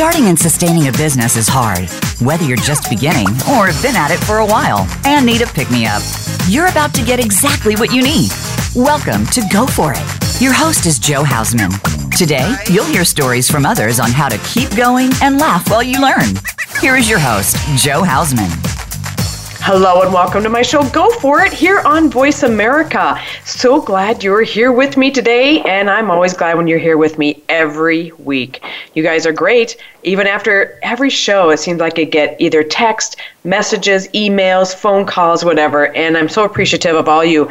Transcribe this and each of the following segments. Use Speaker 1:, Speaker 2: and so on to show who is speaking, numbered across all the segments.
Speaker 1: Starting and sustaining a business is hard, whether you're just beginning or have been at it for a while and need a pick me up. You're about to get exactly what you need. Welcome to Go For It. Your host is Joe Hausman. Today, you'll hear stories from others on how to keep going and laugh while you learn. Here is your host, Joe Hausman.
Speaker 2: Hello and welcome to my show, Go For It, here on Voice America. So glad you're here with me today, and I'm always glad when you're here with me every week. You guys are great. Even after every show, it seems like I get either text, messages, emails, phone calls, whatever, and I'm so appreciative of all you.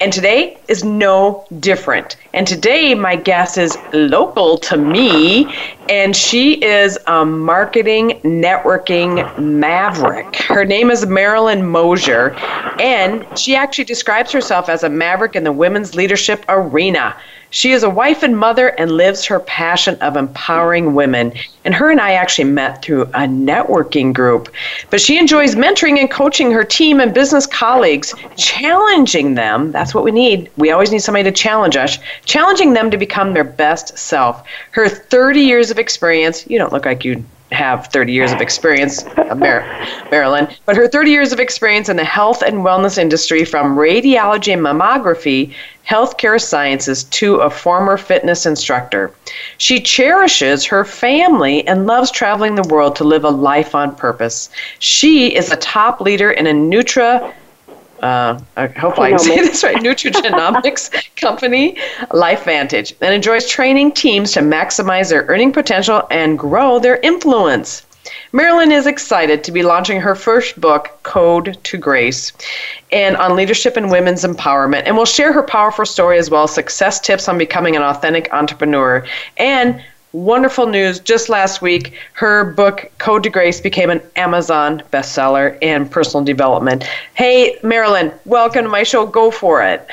Speaker 2: And today is no different. And today, my guest is local to me, and she is a marketing networking maverick. Her name is Marilyn Mosier, and she actually describes herself as a maverick in the women's leadership arena. She is a wife and mother and lives her passion of empowering women. And her and I actually met through a networking group. But she enjoys mentoring and coaching her team and business colleagues, challenging them. That's what we need. We always need somebody to challenge us, challenging them to become their best self. Her 30 years of experience, you don't look like you have 30 years of experience, uh, Mar- Marilyn, but her 30 years of experience in the health and wellness industry from radiology and mammography, healthcare sciences to a former fitness instructor. She cherishes her family and loves traveling the world to live a life on purpose. She is a top leader in a Nutra uh, I hope I say this right, nutrigenomics company, LifeVantage, and enjoys training teams to maximize their earning potential and grow their influence. Marilyn is excited to be launching her first book, Code to Grace, and on leadership and women's empowerment, and will share her powerful story as well as success tips on becoming an authentic entrepreneur. And wonderful news just last week her book code to grace became an amazon bestseller in personal development hey marilyn welcome to my show go for it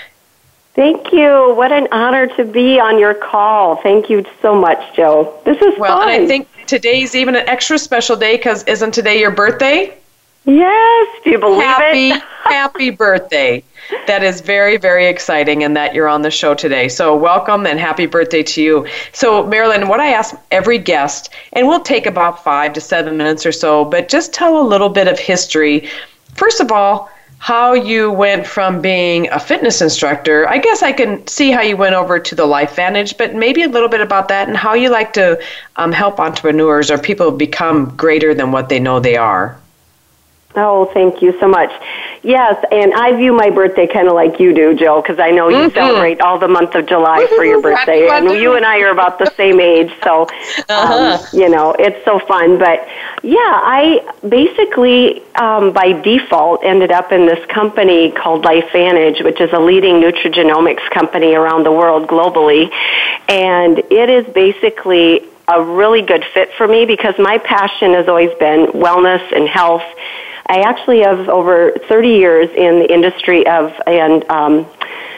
Speaker 3: Thank you. What an honor to be on your call. Thank you so much, Joe. This is
Speaker 2: well,
Speaker 3: fun.
Speaker 2: and I think today's even an extra special day because isn't today your birthday?
Speaker 3: Yes. Do you believe
Speaker 2: happy,
Speaker 3: it?
Speaker 2: happy birthday. That is very, very exciting, and that you're on the show today. So, welcome and happy birthday to you. So, Marilyn, what I ask every guest, and we'll take about five to seven minutes or so, but just tell a little bit of history. First of all, how you went from being a fitness instructor. I guess I can see how you went over to the LifeVantage, but maybe a little bit about that and how you like to um, help entrepreneurs or people become greater than what they know they are.
Speaker 3: Oh, thank you so much. Yes, and I view my birthday kind of like you do, Joe, because I know you mm-hmm. celebrate all the month of July for your birthday, and you and I are about the same age, so uh-huh. um, you know it's so fun. But yeah, I basically um, by default ended up in this company called LifeVantage, which is a leading nutrigenomics company around the world globally, and it is basically a really good fit for me because my passion has always been wellness and health I actually have over 30 years in the industry of and um,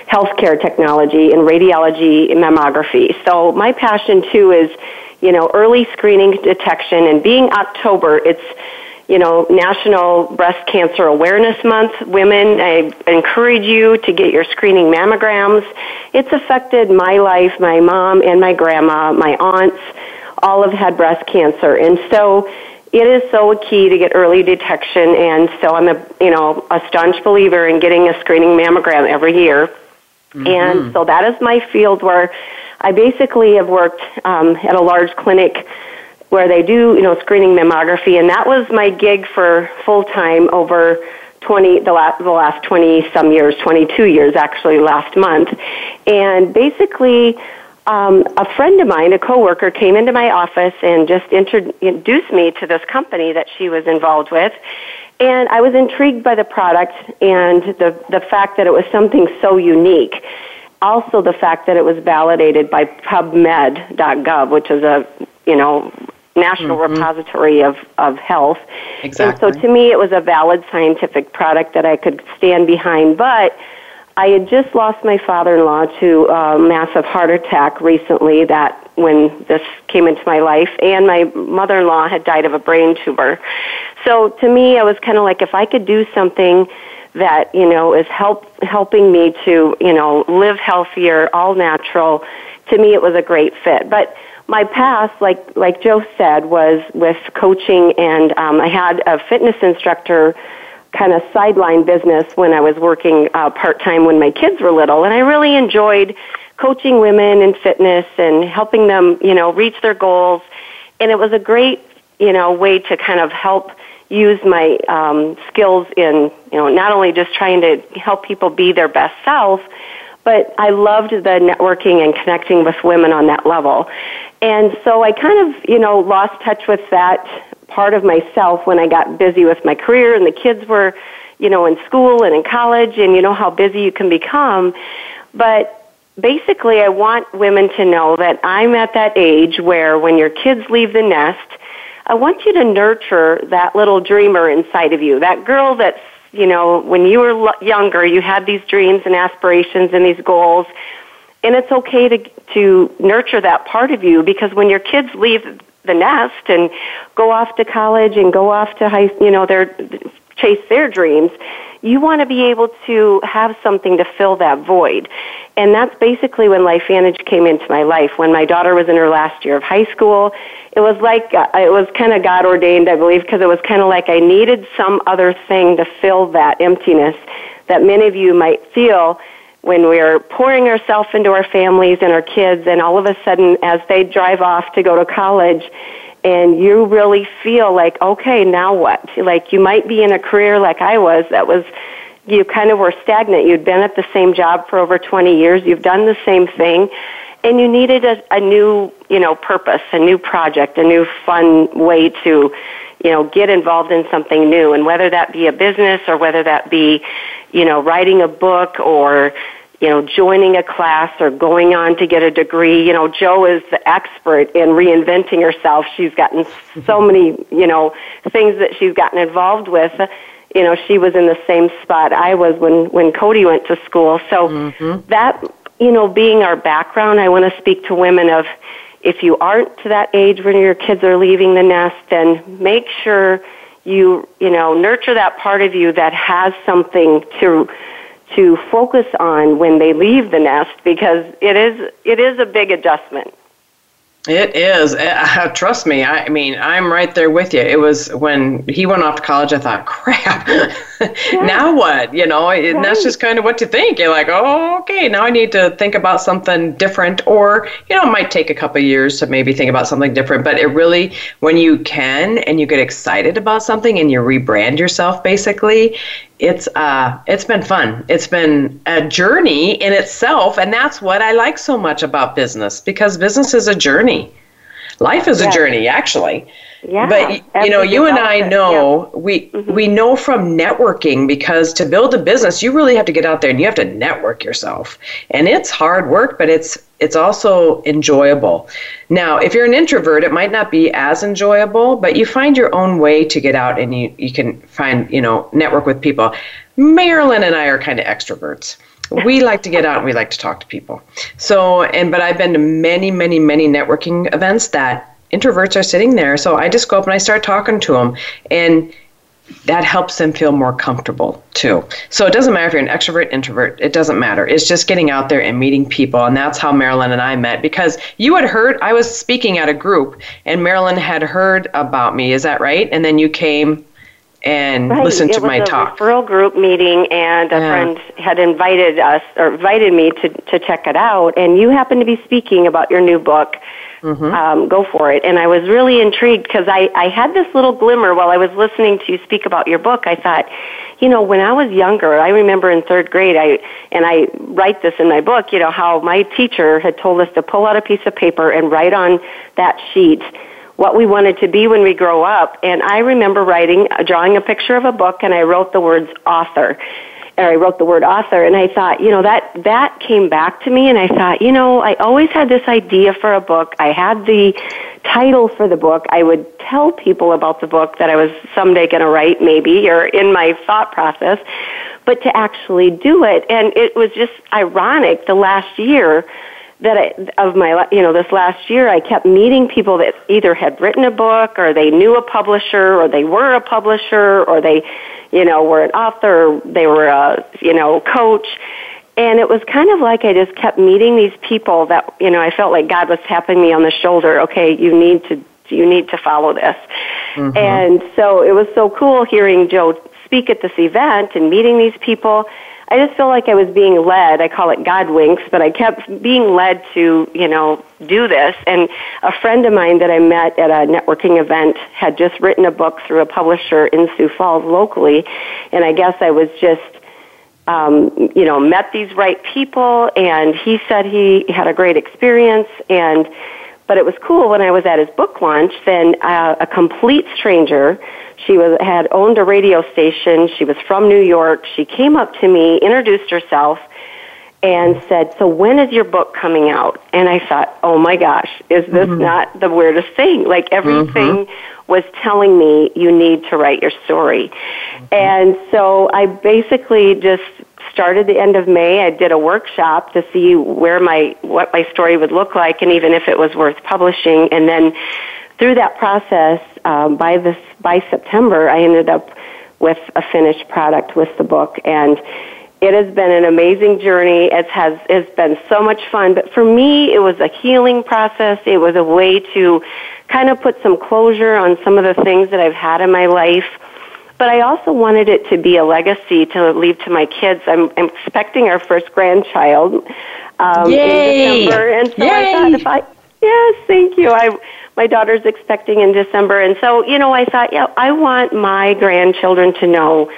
Speaker 3: healthcare technology and radiology and mammography. So my passion too is, you know, early screening detection. And being October, it's you know, National Breast Cancer Awareness Month. Women, I encourage you to get your screening mammograms. It's affected my life, my mom and my grandma, my aunts, all have had breast cancer. And so it is so key to get early detection, and so I'm a you know a staunch believer in getting a screening mammogram every year, mm-hmm. and so that is my field where I basically have worked um, at a large clinic where they do you know screening mammography, and that was my gig for full time over. 20 the last the last 20 some years 22 years actually last month and basically um, a friend of mine, a coworker, came into my office and just introduced me to this company that she was involved with. And I was intrigued by the product and the, the fact that it was something so unique. also the fact that it was validated by PubMed.gov, which is a you know national mm-hmm. repository of, of health.
Speaker 2: Exactly.
Speaker 3: And so to me, it was a valid scientific product that I could stand behind. But I had just lost my father-in-law to a massive heart attack recently. That when this came into my life, and my mother-in-law had died of a brain tumor. So to me, I was kind of like, if I could do something that you know is help helping me to you know live healthier, all natural. To me, it was a great fit. But my past, like like Joe said, was with coaching, and um, I had a fitness instructor kind of sideline business when I was working uh, part time when my kids were little, and I really enjoyed coaching women in fitness and helping them, you know, reach their goals. And it was a great, you know, way to kind of help use my um, skills in, you know, not only just trying to help people be their best self, but I loved the networking and connecting with women on that level. And so I kind of, you know, lost touch with that part of myself when I got busy with my career and the kids were, you know, in school and in college and you know how busy you can become. But basically I want women to know that I'm at that age where when your kids leave the nest, I want you to nurture that little dreamer inside of you, that girl that's, you know, when you were younger, you had these dreams and aspirations and these goals. And it's okay to, to nurture that part of you because when your kids leave the nest and go off to college and go off to high, you know, their, chase their dreams, you want to be able to have something to fill that void. And that's basically when Life LifeVantage came into my life. When my daughter was in her last year of high school, it was like, uh, it was kind of God ordained, I believe, because it was kind of like I needed some other thing to fill that emptiness that many of you might feel when we're pouring ourselves into our families and our kids, and all of a sudden, as they drive off to go to college, and you really feel like, okay, now what? Like you might be in a career like I was that was, you kind of were stagnant. You'd been at the same job for over 20 years. You've done the same thing and you needed a, a new, you know, purpose, a new project, a new fun way to, you know, get involved in something new. And whether that be a business or whether that be, you know, writing a book or, you know, joining a class or going on to get a degree. You know, Joe is the expert in reinventing herself. She's gotten so many, you know, things that she's gotten involved with. You know, she was in the same spot I was when when Cody went to school. So mm-hmm. that, you know, being our background, I want to speak to women of if you aren't to that age when your kids are leaving the nest, then make sure you, you know, nurture that part of you that has something to to focus on when they leave the nest because it is it is a big adjustment.
Speaker 2: It is. Uh, trust me. I, I, mean, I'm right there with you. It was when he went off to college. I thought, crap. Yeah. now what? You know, right. and that's just kind of what you think. You're like, oh, okay. Now I need to think about something different, or you know, it might take a couple years to maybe think about something different. But it really, when you can and you get excited about something and you rebrand yourself, basically, it's uh it's been fun. It's been a journey in itself and that's what I like so much about business because business is a journey. Life is yes. a journey actually.
Speaker 3: Yeah,
Speaker 2: but you know, you and I know yeah. we mm-hmm. we know from networking because to build a business, you really have to get out there and you have to network yourself. And it's hard work, but it's it's also enjoyable. Now, if you're an introvert, it might not be as enjoyable, but you find your own way to get out and you, you can find, you know, network with people. Marilyn and I are kind of extroverts we like to get out and we like to talk to people. So, and but I've been to many, many, many networking events that introverts are sitting there. So I just go up and I start talking to them. And that helps them feel more comfortable too. So it doesn't matter if you're an extrovert, introvert, it doesn't matter. It's just getting out there and meeting people. And that's how Marilyn and I met because you had heard, I was speaking at a group and Marilyn had heard about me. Is that right? And then you came and
Speaker 3: right.
Speaker 2: listened to
Speaker 3: my
Speaker 2: talk.
Speaker 3: It was a referral group meeting, and a yeah. friend had invited us or invited me to to check it out. And you happened to be speaking about your new book, mm-hmm. um, go for it. And I was really intrigued because I, I had this little glimmer while I was listening to you speak about your book. I thought, you know, when I was younger, I remember in third grade, I and I write this in my book. You know how my teacher had told us to pull out a piece of paper and write on that sheet what we wanted to be when we grow up. And I remember writing, drawing a picture of a book, and I wrote the words author. Or I wrote the word author, and I thought, you know, that that came back to me, and I thought, you know, I always had this idea for a book. I had the title for the book. I would tell people about the book that I was someday going to write, maybe, or in my thought process, but to actually do it, and it was just ironic. The last year that I, of my you know this last year I kept meeting people that either had written a book or they knew a publisher or they were a publisher or they you know were an author or they were a you know coach. And it was kind of like I just kept meeting these people that you know I felt like God was tapping me on the shoulder okay you need to you need to follow this. Mm-hmm. and so it was so cool hearing Joe speak at this event and meeting these people I just feel like I was being led. I call it God winks, but I kept being led to, you know, do this. And a friend of mine that I met at a networking event had just written a book through a publisher in Sioux Falls locally. And I guess I was just, um, you know, met these right people. And he said he had a great experience. And, but it was cool when I was at his book launch, then uh, a complete stranger she was had owned a radio station. She was from New York. She came up to me, introduced herself, and said, "So when is your book coming out?" And I thought, "Oh my gosh, is this mm-hmm. not the weirdest thing? Like everything mm-hmm. was telling me you need to write your story." Mm-hmm. And so I basically just started the end of May. I did a workshop to see where my what my story would look like and even if it was worth publishing and then through that process, um, by this by September, I ended up with a finished product with the book, and it has been an amazing journey. It has it's been so much fun. But for me, it was a healing process. It was a way to kind of put some closure on some of the things that I've had in my life. But I also wanted it to be a legacy to leave to my kids. I'm, I'm expecting our first grandchild um,
Speaker 2: Yay!
Speaker 3: in December, and so
Speaker 2: Yay!
Speaker 3: I thought if I yes, thank you. I my daughter's expecting in December. And so, you know, I thought, yeah, I want my grandchildren to know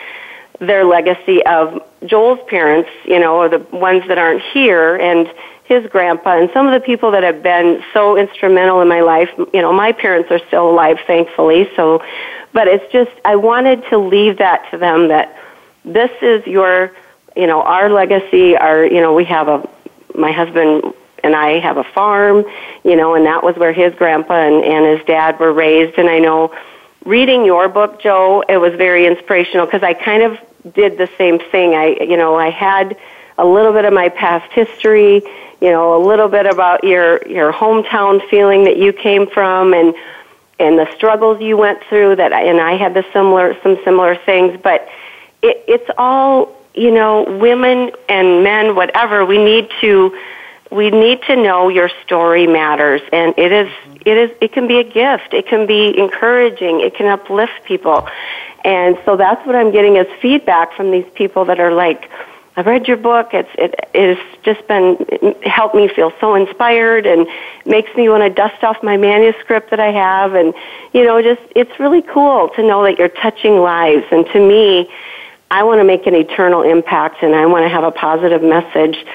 Speaker 3: their legacy of Joel's parents, you know, or the ones that aren't here and his grandpa and some of the people that have been so instrumental in my life. You know, my parents are still alive, thankfully. So, but it's just, I wanted to leave that to them that this is your, you know, our legacy, our, you know, we have a, my husband and I have a farm, you know, and that was where his grandpa and, and his dad were raised. And I know reading your book, Joe, it was very inspirational because I kind of did the same thing. I, you know, I had a little bit of my past history, you know, a little bit about your your hometown feeling that you came from, and and the struggles you went through. That I, and I had the similar some similar things, but it, it's all you know, women and men, whatever. We need to we need to know your story matters and it is it is it can be a gift. It can be encouraging. It can uplift people. And so that's what i'm getting as feedback from these people that are like i've read your book. It's it it's just been it helped me feel so inspired and makes me want to dust off my manuscript that i have. And you know just it's really cool to know that you're touching lives. And to me i want to make an eternal impact and i want to have a positive message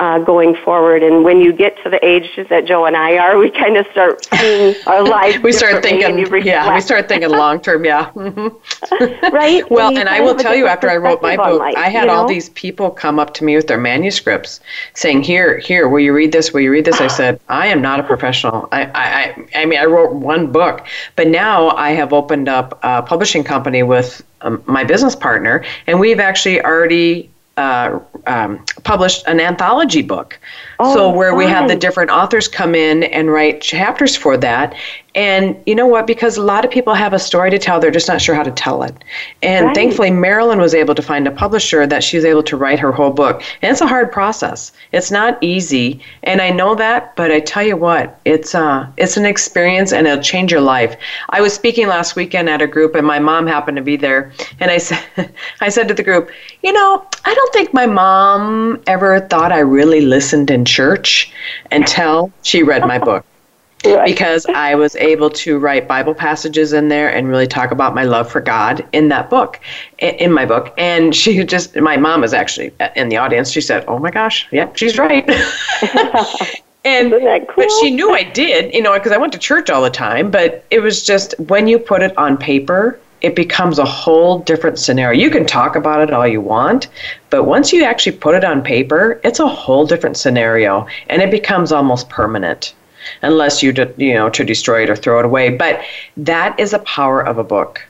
Speaker 3: uh, going forward. And when you get to the age that Joe and I are, we kind of start seeing our lives.
Speaker 2: we start thinking, yeah, we start thinking long term, yeah. Mm-hmm.
Speaker 3: right.
Speaker 2: well, and, and I will tell you, after I wrote my book, life, I had you know? all these people come up to me with their manuscripts, saying, "Here, here, will you read this? Will you read this?" I said, "I am not a professional. I, I, I mean, I wrote one book, but now I have opened up a publishing company with um, my business partner, and we've actually already uh, um, published an anthology book. Oh, so where we have the different authors come in and write chapters for that, and you know what? Because a lot of people have a story to tell, they're just not sure how to tell it. And right. thankfully, Marilyn was able to find a publisher that she was able to write her whole book. And it's a hard process. It's not easy, and I know that. But I tell you what, it's uh, it's an experience, and it'll change your life. I was speaking last weekend at a group, and my mom happened to be there. And I said, I said to the group, you know, I don't think my mom ever thought I really listened in church until she read my book. Right. Because I was able to write Bible passages in there and really talk about my love for God in that book, in my book. And she just, my mom was actually uh, in the audience. She said, "Oh my gosh, yeah, she's right." and cool? but she knew I did, you know, because I went to church all the time. But it was just when you put it on paper, it becomes a whole different scenario. You can talk about it all you want, but once you actually put it on paper, it's a whole different scenario and it becomes almost permanent unless you you know to destroy it or throw it away. But that is the power of a book.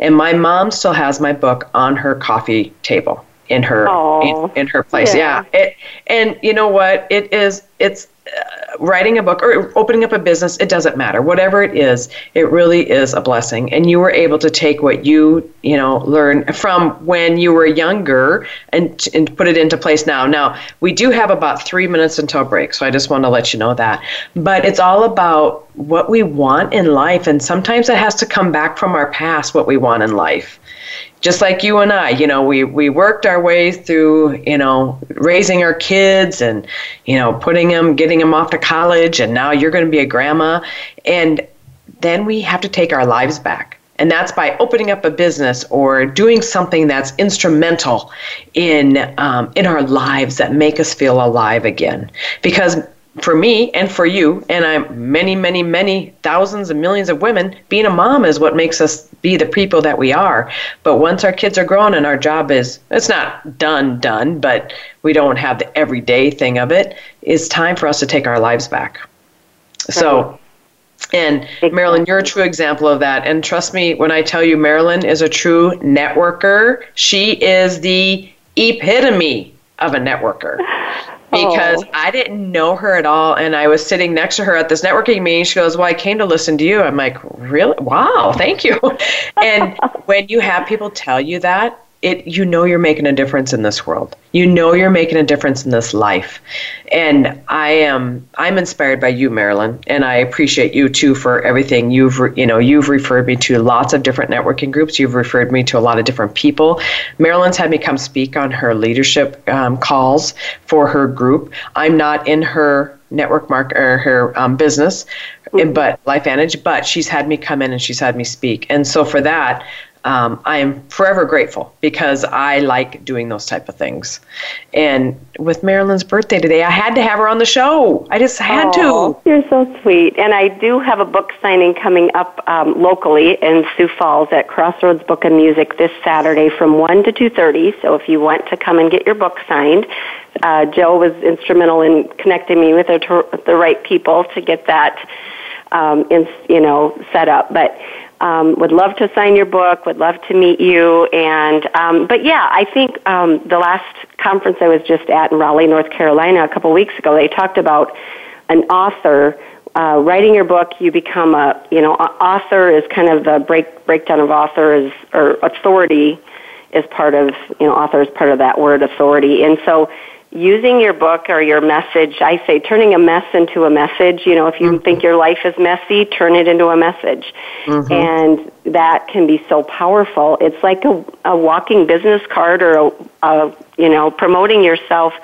Speaker 2: And my mom still has my book on her coffee table in her in, in, her place. Yeah. yeah. It, and you know what? It is it's writing a book or opening up a business, it doesn't matter. Whatever it is, it really is a blessing. And you were able to take what you, you know, learn from when you were younger and, and put it into place now. Now, we do have about three minutes until break, so I just want to let you know that. But it's all about what we want in life. And sometimes it has to come back from our past, what we want in life just like you and I, you know, we, we worked our way through, you know, raising our kids and, you know, putting them, getting them off to college, and now you're going to be a grandma. And then we have to take our lives back. And that's by opening up a business or doing something that's instrumental in, um, in our lives that make us feel alive again. Because for me and for you and I'm many, many, many thousands and millions of women, being a mom is what makes us be the people that we are. But once our kids are grown and our job is it's not done, done, but we don't have the everyday thing of it, it's time for us to take our lives back. So and Marilyn, you're a true example of that. And trust me when I tell you Marilyn is a true networker, she is the epitome of a networker because oh. I didn't know her at all. And I was sitting next to her at this networking meeting. She goes, Well, I came to listen to you. I'm like, Really? Wow, thank you. and when you have people tell you that, it you know you're making a difference in this world. You know you're making a difference in this life. And I am I'm inspired by you, Marilyn, and I appreciate you too for everything you've you know you've referred me to lots of different networking groups. You've referred me to a lot of different people. Marilyn's had me come speak on her leadership um, calls for her group. I'm not in her network mark or her um, business mm-hmm. but LifeVantage but she's had me come in and she's had me speak and so for that um, I am forever grateful because I like doing those type of things. And with Marilyn's birthday today, I had to have her on the show. I just had
Speaker 3: to. You're so sweet. And I do have a book signing coming up um, locally in Sioux Falls at Crossroads Book and Music this Saturday from 1 to 2.30. So if you want to come and get your book signed, uh, Joe was instrumental in connecting me with the, the right people to get that um, in, you know, set up. But um, would love to sign your book. Would love to meet you. And um, but yeah, I think um, the last conference I was just at in Raleigh, North Carolina, a couple weeks ago, they talked about an author uh, writing your book. You become a you know author is kind of the break breakdown of author is or authority is part of you know author is part of that word authority, and so using your book or your message, I say turning a mess into a message. You know, if you mm-hmm. think your life is messy, turn it into a message. Mm-hmm. And that can be so powerful. It's like a, a walking business card or a, a, you know, promoting yourself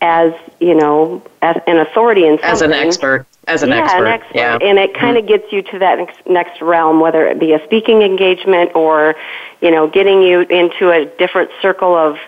Speaker 3: as, you know, as an authority in something.
Speaker 2: As an expert. As an
Speaker 3: yeah,
Speaker 2: expert.
Speaker 3: An expert. Yeah. And it kind of mm-hmm. gets you to that next, next realm, whether it be a speaking engagement or, you know, getting you into a different circle of,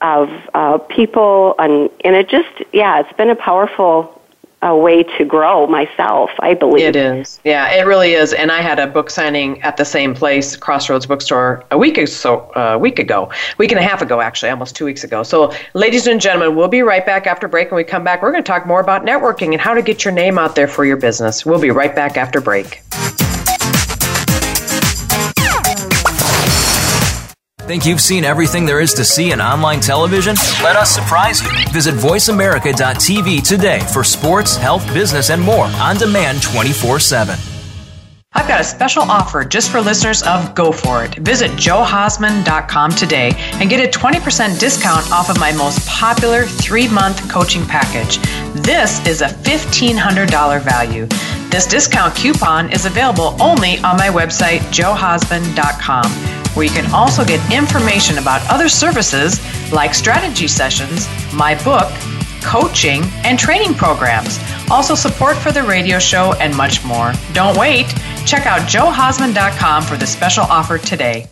Speaker 3: of uh, people, and and it just yeah, it's been a powerful uh, way to grow myself. I believe
Speaker 2: it is. Yeah, it really is. And I had a book signing at the same place, Crossroads Bookstore, a week or so, a uh, week ago, week and a half ago, actually, almost two weeks ago. So, ladies and gentlemen, we'll be right back after break. When we come back, we're going to talk more about networking and how to get your name out there for your business. We'll be right back after break.
Speaker 4: Think you've seen everything there is to see in online television? Let us surprise you. Visit VoiceAmerica.tv today for sports, health, business, and more on demand 24 7.
Speaker 2: I've got a special offer just for listeners of Go For It. Visit joehausman.com today and get a 20% discount off of my most popular three month coaching package. This is a $1,500 value. This discount coupon is available only on my website, joehausman.com where you can also get information about other services like strategy sessions, my book, coaching, and training programs. Also, support for the radio show and much more. Don't wait. Check out joehausman.com for the special offer today.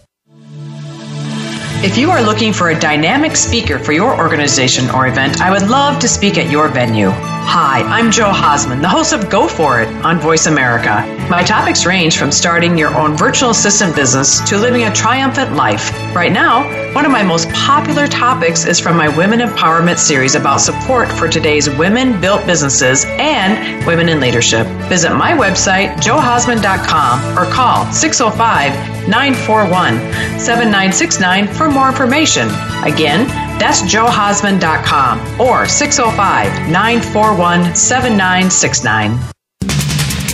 Speaker 2: If you are looking for a dynamic speaker for your organization or event, I would love to speak at your venue. Hi, I'm Joe Hausman, the host of Go For It on Voice America. My topics range from starting your own virtual assistant business to living a triumphant life. Right now, one of my most popular topics is from my Women Empowerment series about support for today's women built businesses and women in leadership. Visit my website, joehausman.com, or call 605 941 7969 for more information. Again, that's joehausman.com or 605 941 7969.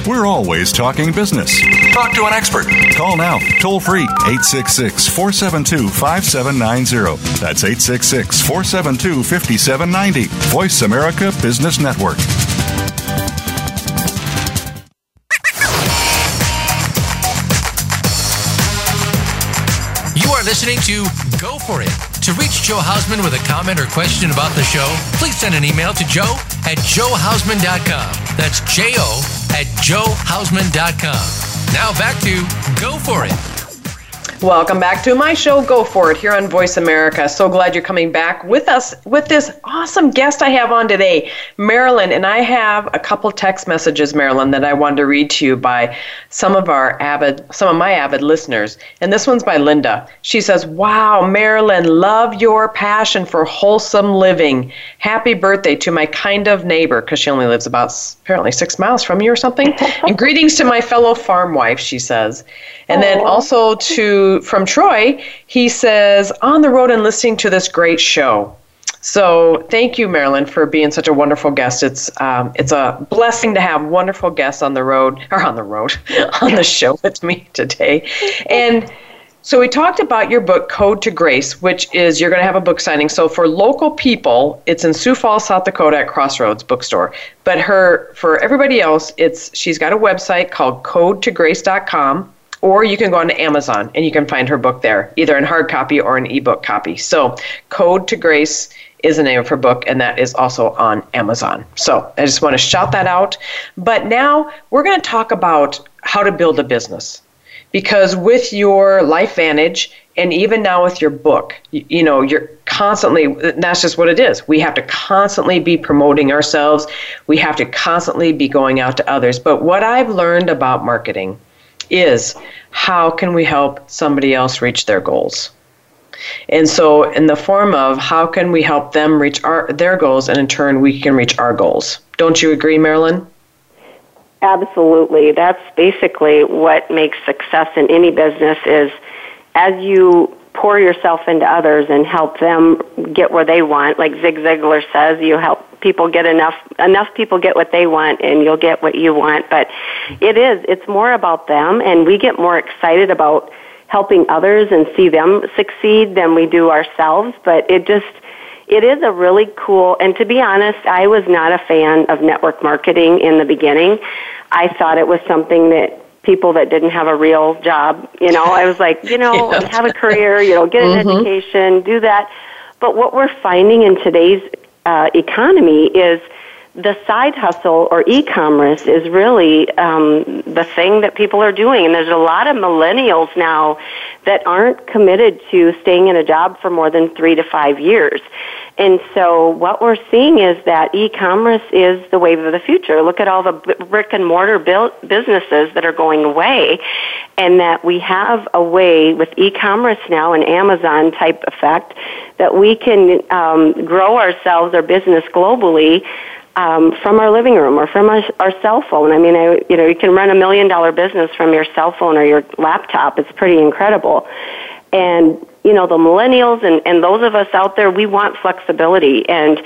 Speaker 5: We're always talking business. Talk to an expert. Call now, toll free, 866 472 5790. That's 866 472 5790. Voice America Business Network.
Speaker 6: You are listening to Go For It. To reach Joe Hausman with a comment or question about the show, please send an email to joe at joehausman.com. That's J O at joehausman.com. Now back to Go For It.
Speaker 2: Welcome back to my show, Go For It, here on Voice America. So glad you're coming back with us with this awesome guest I have on today, Marilyn. And I have a couple text messages, Marilyn, that I wanted to read to you by some of our avid, some of my avid listeners. And this one's by Linda. She says, Wow, Marilyn, love your passion for wholesome living. Happy birthday to my kind of neighbor, because she only lives about apparently six miles from you or something. and greetings to my fellow farm wife, she says. And then also to from Troy, he says, on the road and listening to this great show. So thank you, Marilyn, for being such a wonderful guest. It's um, it's a blessing to have wonderful guests on the road or on the road on the show with me today. And so we talked about your book, Code to Grace, which is you're going to have a book signing. So for local people, it's in Sioux Falls, South Dakota at Crossroads Bookstore. But her for everybody else, it's she's got a website called CodeToGrace.com or you can go on Amazon and you can find her book there, either in hard copy or an ebook copy. So, Code to Grace is the name of her book, and that is also on Amazon. So, I just want to shout that out. But now we're going to talk about how to build a business. Because with your LifeVantage and even now with your book, you, you know, you're constantly, that's just what it is. We have to constantly be promoting ourselves, we have to constantly be going out to others. But what I've learned about marketing is how can we help somebody else reach their goals? And so, in the form of how can we help them reach our, their goals, and in turn, we can reach our goals. Don't you agree, Marilyn?
Speaker 3: Absolutely. That's basically what makes success in any business is as you pour yourself into others and help them get where they want. Like Zig Ziglar says, you help people get enough enough people get what they want and you'll get what you want. But it is it's more about them and we get more excited about helping others and see them succeed than we do ourselves. But it just it is a really cool and to be honest, I was not a fan of network marketing in the beginning. I thought it was something that people that didn't have a real job. You know, I was like, you know, yes. have a career, you know, get an mm-hmm. education, do that. But what we're finding in today's uh, economy is the side hustle or e-commerce is really um, the thing that people are doing and there's a lot of millennials now that aren't committed to staying in a job for more than three to five years and so what we're seeing is that e-commerce is the wave of the future look at all the brick and mortar businesses that are going away and that we have a way with e-commerce now an amazon type effect that we can um, grow ourselves our business globally um, from our living room or from our, our cell phone. I mean, I, you know, you can run a million dollar business from your cell phone or your laptop. It's pretty incredible. And, you know, the millennials and, and those of us out there, we want flexibility. And,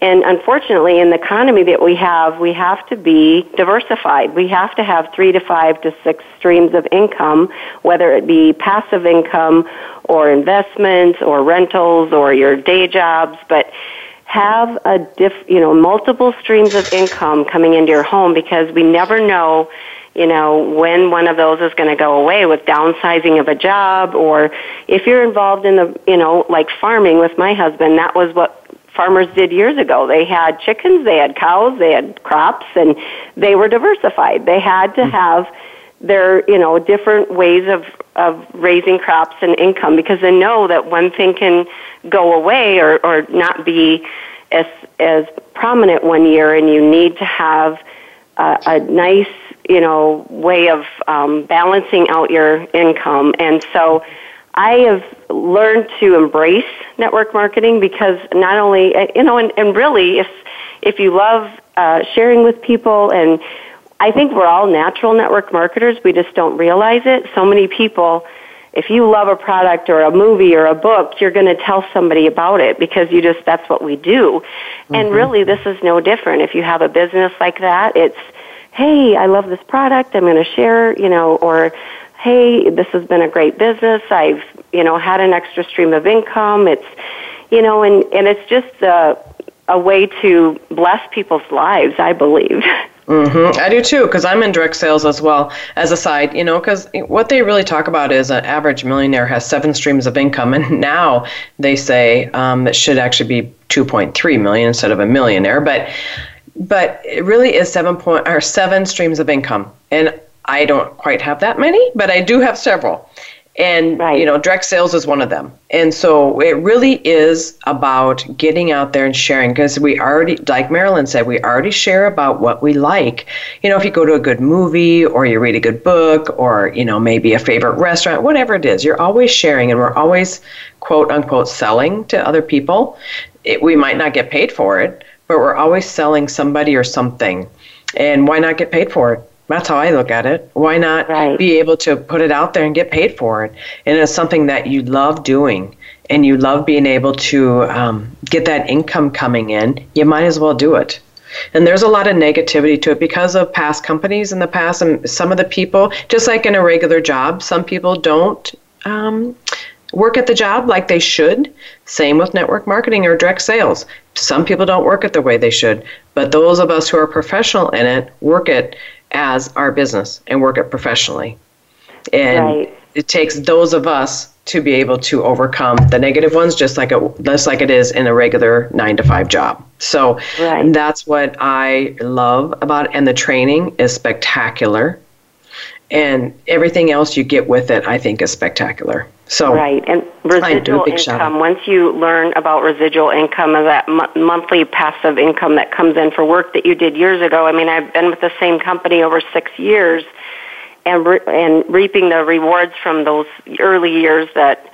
Speaker 3: and unfortunately, in the economy that we have, we have to be diversified. We have to have three to five to six streams of income, whether it be passive income or investments or rentals or your day jobs. But have a diff, you know, multiple streams of income coming into your home because we never know, you know, when one of those is going to go away with downsizing of a job or if you're involved in the, you know, like farming with my husband, that was what farmers did years ago. They had chickens, they had cows, they had crops and they were diversified. They had to mm-hmm. have their, you know, different ways of of raising crops and income because they know that one thing can go away or, or not be as as prominent one year, and you need to have uh, a nice you know way of um, balancing out your income. And so, I have learned to embrace network marketing because not only uh, you know, and, and really, if if you love uh, sharing with people and I think we're all natural network marketers. We just don't realize it. So many people, if you love a product or a movie or a book, you're going to tell somebody about it because you just, that's what we do. Mm-hmm. And really, this is no different. If you have a business like that, it's, hey, I love this product. I'm going to share, you know, or, hey, this has been a great business. I've, you know, had an extra stream of income. It's, you know, and, and it's just a, a way to bless people's lives, I believe.
Speaker 2: Mm-hmm. I do too, because I'm in direct sales as well as a side, you know, because what they really talk about is an average millionaire has seven streams of income, and now they say um, it should actually be 2.3 million instead of a millionaire, but but it really is seven point or seven streams of income, and I don't quite have that many, but I do have several. And right. you know direct sales is one of them. And so it really is about getting out there and sharing because we already like marilyn said we already share about what we like. You know if you go to a good movie or you read a good book or you know maybe a favorite restaurant whatever it is you're always sharing and we're always quote unquote selling to other people. It, we might not get paid for it but we're always selling somebody or something and why not get paid for it that's how I look at it. Why not right. be able to put it out there and get paid for it? And it's something that you love doing and you love being able to um, get that income coming in, you might as well do it. And there's a lot of negativity to it because of past companies in the past, and some of the people, just like in a regular job, some people don't um, work at the job like they should. Same with network marketing or direct sales. Some people don't work it the way they should, but those of us who are professional in it work it as our business and work it professionally. And right. it takes those of us to be able to overcome the negative ones just like it just like it is in a regular 9 to 5 job. So right. that's what I love about it and the training is spectacular. And everything else you get with it I think is spectacular. So
Speaker 3: right, and residual income. Once you learn about residual income, of that monthly passive income that comes in for work that you did years ago. I mean, I've been with the same company over six years, and re- and reaping the rewards from those early years that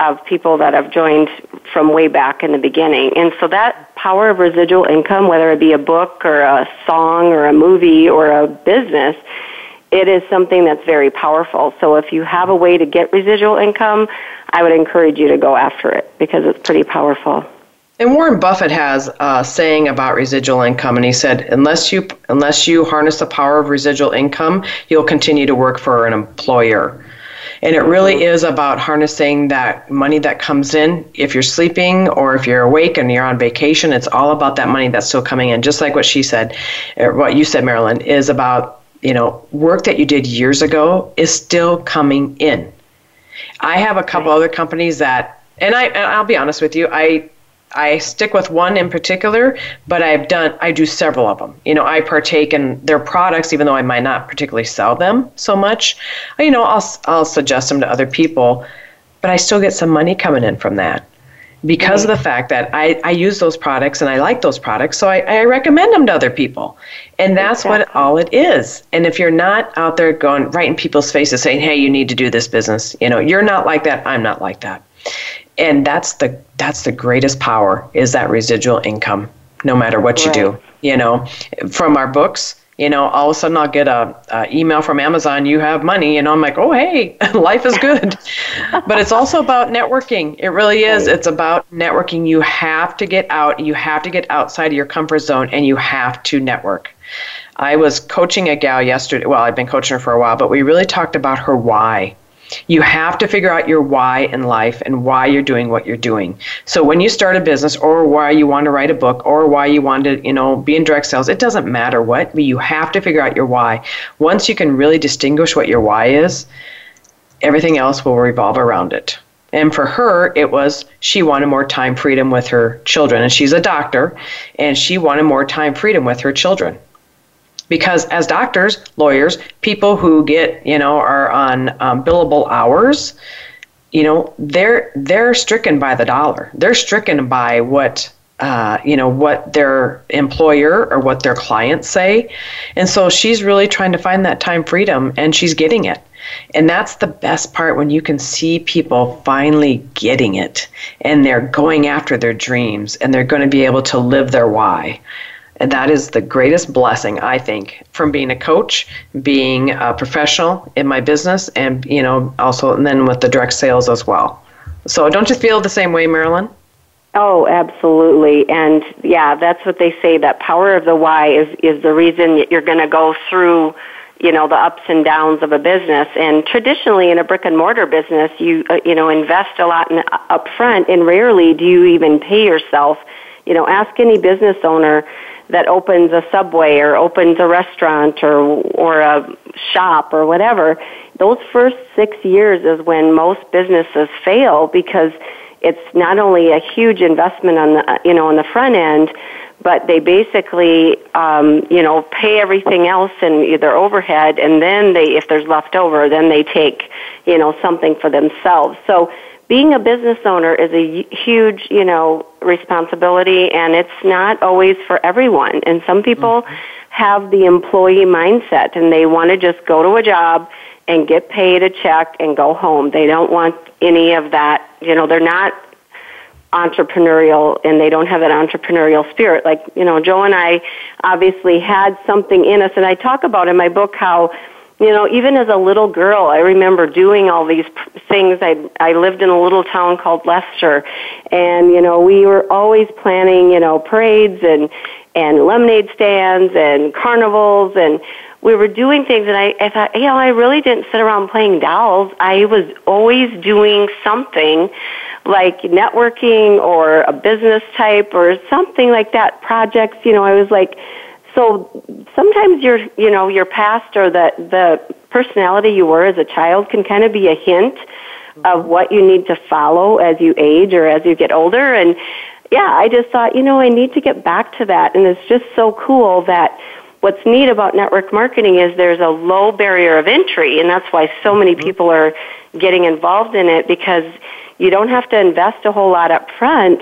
Speaker 3: of people that have joined from way back in the beginning. And so that power of residual income, whether it be a book or a song or a movie or a business it is something that's very powerful. So if you have a way to get residual income, I would encourage you to go after it because it's pretty powerful.
Speaker 2: And Warren Buffett has a saying about residual income, and he said, unless you unless you harness the power of residual income, you'll continue to work for an employer. And it really mm-hmm. is about harnessing that money that comes in. If you're sleeping or if you're awake and you're on vacation, it's all about that money that's still coming in. Just like what she said, what you said, Marilyn, is about you know, work that you did years ago is still coming in. I have a couple other companies that, and I, and I'll be honest with you, I, I stick with one in particular, but I've done, I do several of them. You know, I partake in their products, even though I might not particularly sell them so much. You know, I'll, I'll suggest them to other people, but I still get some money coming in from that because of mm-hmm. the fact that I, I use those products and I like those products, so I, I recommend them to other people. And that's exactly. what all it is. And if you're not out there going right in people's faces saying, hey, you need to do this business, you know, you're not like that, I'm not like that. And that's the that's the greatest power is that residual income, no matter what right. you do. You know, from our books, you know, all of a sudden I'll get a, a, email from Amazon, you have money, and I'm like, oh hey, life is good. but it's also about networking. It really is. It's about networking. You have to get out. You have to get outside of your comfort zone, and you have to network. I was coaching a gal yesterday. Well, I've been coaching her for a while, but we really talked about her why. You have to figure out your why in life and why you're doing what you're doing. So when you start a business or why you want to write a book or why you want to, you know, be in direct sales, it doesn't matter what, but you have to figure out your why. Once you can really distinguish what your why is, everything else will revolve around it. And for her, it was she wanted more time freedom with her children. And she's a doctor, and she wanted more time freedom with her children. Because as doctors, lawyers, people who get you know are on um, billable hours, you know they're they're stricken by the dollar. They're stricken by what uh, you know what their employer or what their clients say, and so she's really trying to find that time freedom, and she's getting it. And that's the best part when you can see people finally getting it and they're going after their dreams and they're going to be able to live their why. And that is the greatest blessing, I think, from being a coach, being a professional in my business, and, you know, also, and then with the direct sales as well. So don't you feel the same way, Marilyn?
Speaker 3: Oh, absolutely. And yeah, that's what they say that power of the why is, is the reason you're going to go through, you know, the ups and downs of a business. And traditionally in a brick and mortar business, you, uh, you know, invest a lot in, up front and rarely do you even pay yourself. You know, ask any business owner that opens a subway or opens a restaurant or or a shop or whatever those first 6 years is when most businesses fail because it's not only a huge investment on the you know on the front end but they basically um, you know pay everything else in their overhead and then they if there's left over then they take you know something for themselves. So being a business owner is a huge, you know, responsibility and it's not always for everyone. And some people mm-hmm. have the employee mindset and they want to just go to a job and get paid a check and go home. They don't want any of that, you know, they're not entrepreneurial and they don't have that entrepreneurial spirit. Like, you know, Joe and I obviously had something in us and I talk about in my book how you know, even as a little girl, I remember doing all these things. I I lived in a little town called Leicester, and you know, we were always planning, you know, parades and and lemonade stands and carnivals and we were doing things and I, I thought, you know, I really didn't sit around playing dolls. I was always doing something like networking or a business type or something like that, projects, you know, I was like so sometimes your you know your past or the the personality you were as a child can kind of be a hint of what you need to follow as you age or as you get older. And yeah i just thought you know i need to get back to that. And it's just so cool that what's neat about network marketing is there's a low barrier of entry. And that's why so many mm-hmm. people are getting involved in it because you don't have to invest a whole lot up front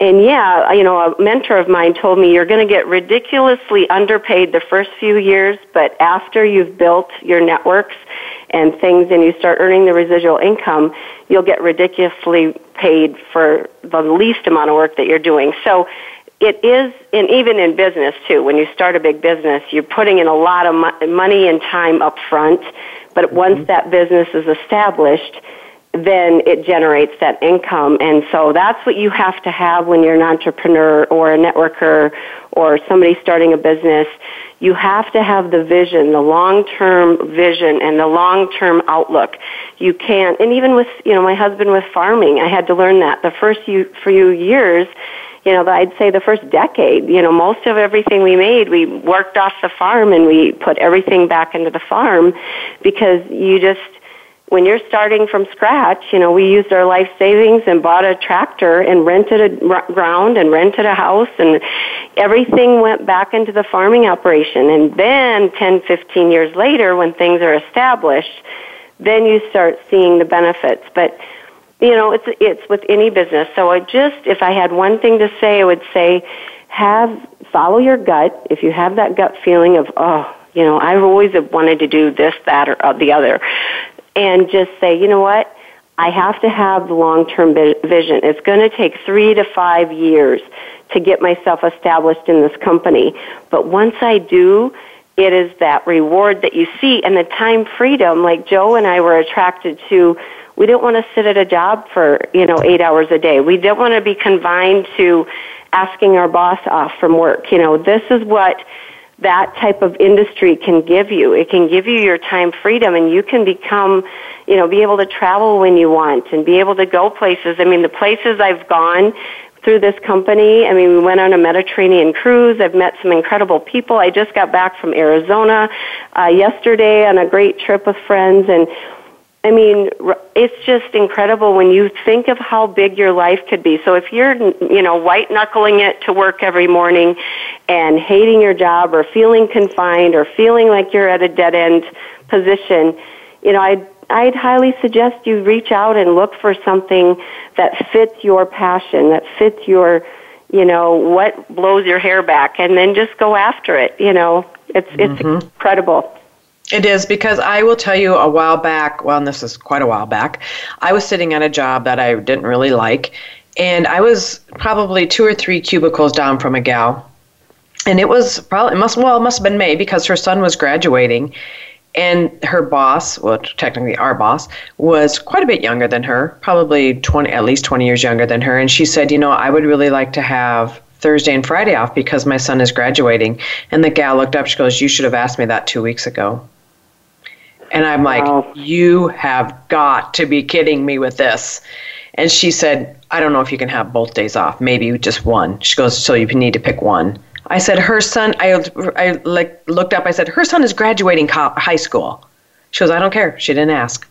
Speaker 3: and yeah, you know, a mentor of mine told me you're going to get ridiculously underpaid the first few years, but after you've built your networks and things and you start earning the residual income, you'll get ridiculously paid for the least amount of work that you're doing. So it is, and even in business too, when you start a big business, you're putting in a lot of mo- money and time up front, but once mm-hmm. that business is established, then it generates that income. And so that's what you have to have when you're an entrepreneur or a networker or somebody starting a business. You have to have the vision, the long-term vision and the long-term outlook. You can't, and even with, you know, my husband with farming, I had to learn that the first few, years, you know, I'd say the first decade, you know, most of everything we made, we worked off the farm and we put everything back into the farm because you just, when you're starting from scratch, you know, we used our life savings and bought a tractor and rented a ground and rented a house and everything went back into the farming operation. And then 10, 15 years later, when things are established, then you start seeing the benefits. But, you know, it's, it's with any business. So I just, if I had one thing to say, I would say, have, follow your gut. If you have that gut feeling of, oh, you know, I've always wanted to do this, that, or uh, the other and just say, you know what? I have to have the long-term vision. It's going to take three to five years to get myself established in this company. But once I do, it is that reward that you see and the time freedom like Joe and I were attracted to. We didn't want to sit at a job for, you know, eight hours a day. We didn't want to be confined to asking our boss off from work. You know, this is what that type of industry can give you. It can give you your time freedom and you can become, you know, be able to travel when you want and be able to go places. I mean, the places I've gone through this company, I mean, we went on a Mediterranean cruise. I've met some incredible people. I just got back from Arizona uh, yesterday on a great trip with friends and I mean, it's just incredible when you think of how big your life could be. So if you're, you know, white knuckling it to work every morning and hating your job or feeling confined or feeling like you're at a dead end position, you know, I'd, I'd highly suggest you reach out and look for something that fits your passion, that fits your, you know, what blows your hair back and then just go after it, you know. It's, it's mm-hmm. incredible.
Speaker 2: It is because I will tell you a while back, well, this is quite a while back, I was sitting at a job that I didn't really like, and I was probably two or three cubicles down from a gal. And it was probably, it must, well, it must have been May because her son was graduating. And her boss, well, technically our boss, was quite a bit younger than her, probably 20, at least 20 years younger than her. And she said, You know, I would really like to have Thursday and Friday off because my son is graduating. And the gal looked up, she goes, You should have asked me that two weeks ago. And I'm like, wow. you have got to be kidding me with this. And she said, I don't know if you can have both days off, maybe just one. She goes, so you need to pick one. I said, her son, I, I like looked up, I said, her son is graduating high school. She goes, I don't care. She didn't ask.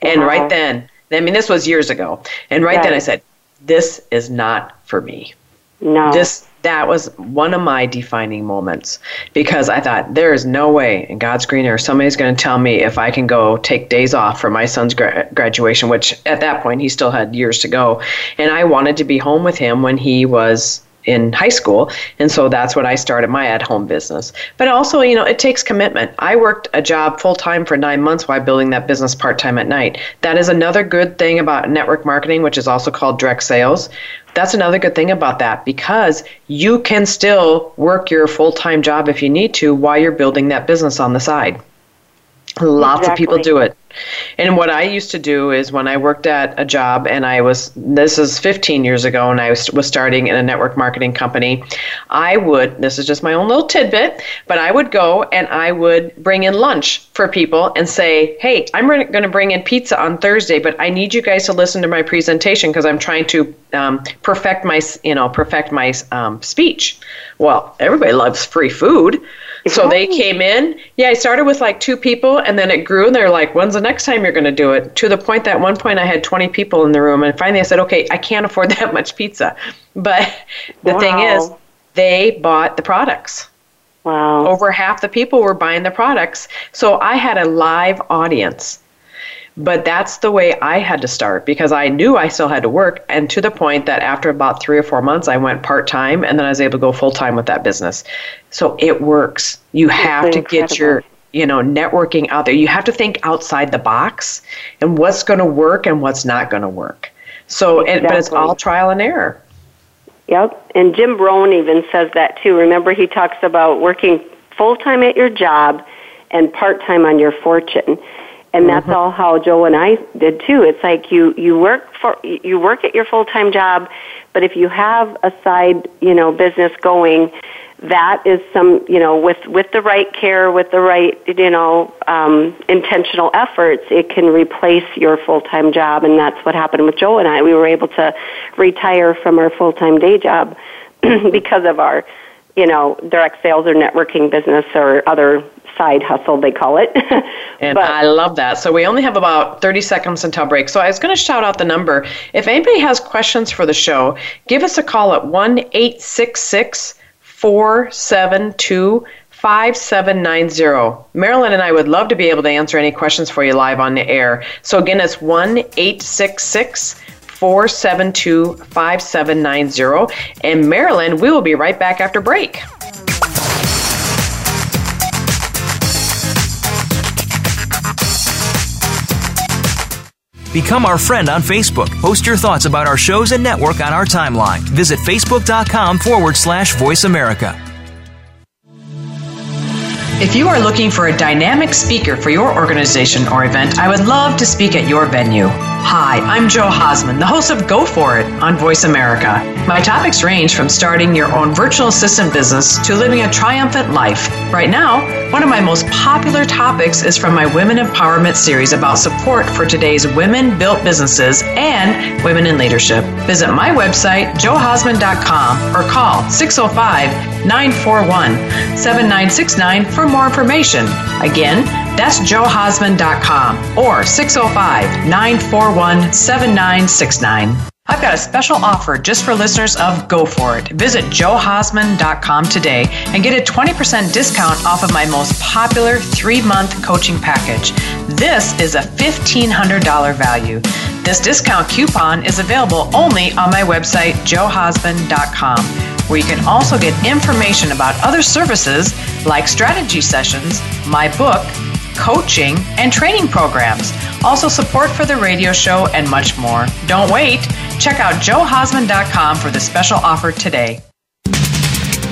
Speaker 2: And wow. right then, I mean, this was years ago. And right, right then I said, this is not for me.
Speaker 3: No.
Speaker 2: This that was one of my defining moments because I thought there is no way in God's green earth somebody's going to tell me if I can go take days off for my son's gra- graduation, which at that point he still had years to go, and I wanted to be home with him when he was in high school. And so that's when i started my at-home business. But also you know it takes commitment. I worked a job full-time for nine months while building that business part-time at night. That is another good thing about network marketing which is also called direct sales. That's another good thing about that because you can still work your full time job if you need to while you're building that business on the side. Lots exactly. of people do it. And what I used to do is when I worked at a job and I was, this is 15 years ago, and I was, was starting in a network marketing company, I would, this is just my own little tidbit, but I would go and I would bring in lunch for people and say, hey, I'm going to bring in pizza on Thursday, but I need you guys to listen to my presentation because I'm trying to um, perfect my, you know, perfect my um, speech. Well, everybody loves free food. So they came in. Yeah, I started with like two people and then it grew and they're like, when's the next time you're going to do it? To the point that one point I had 20 people in the room and finally I said, okay, I can't afford that much pizza. But the wow. thing is, they bought the products.
Speaker 3: Wow.
Speaker 2: Over half the people were buying the products. So I had a live audience. But that's the way I had to start because I knew I still had to work. And to the point that after about three or four months, I went part time and then I was able to go full time with that business. So it works. You have to get your you know networking out there you have to think outside the box and what's going to work and what's not going to work so exactly. and, but it's all trial and error
Speaker 3: yep and jim rohn even says that too remember he talks about working full time at your job and part time on your fortune and that's mm-hmm. all how Joe and I did too. It's like you you work for you work at your full time job, but if you have a side you know business going, that is some you know with with the right care, with the right you know um, intentional efforts, it can replace your full time job, and that's what happened with Joe and I. We were able to retire from our full time day job because of our you know direct sales or networking business or other side hustle, they call it.
Speaker 2: and but, I love that. So we only have about 30 seconds until break. So I was going to shout out the number. If anybody has questions for the show, give us a call at 1 866 472 5790. Marilyn and I would love to be able to answer any questions for you live on the air. So again, it's 1 866 472 5790. And Marilyn, we will be right back after break.
Speaker 4: Become our friend on Facebook. Post your thoughts about our shows and network on our timeline. Visit facebook.com forward slash voice America.
Speaker 2: If you are looking for a dynamic speaker for your organization or event, I would love to speak at your venue. Hi, I'm Joe Hausman, the host of Go For It on Voice America. My topics range from starting your own virtual assistant business to living a triumphant life. Right now, one of my most popular topics is from my Women Empowerment series about support for today's women built businesses and women in leadership. Visit my website, joehausman.com, or call 605 941 7969 for more information. Again, That's joehausman.com or 605 941 7969. I've got a special offer just for listeners of Go For It. Visit joehausman.com today and get a 20% discount off of my most popular three month coaching package. This is a $1,500 value. This discount coupon is available only on my website, joehausman.com, where you can also get information about other services like strategy sessions, my book, coaching, and training programs. Also, support for the radio show and much more. Don't wait. Check out joehausman.com for the special offer today.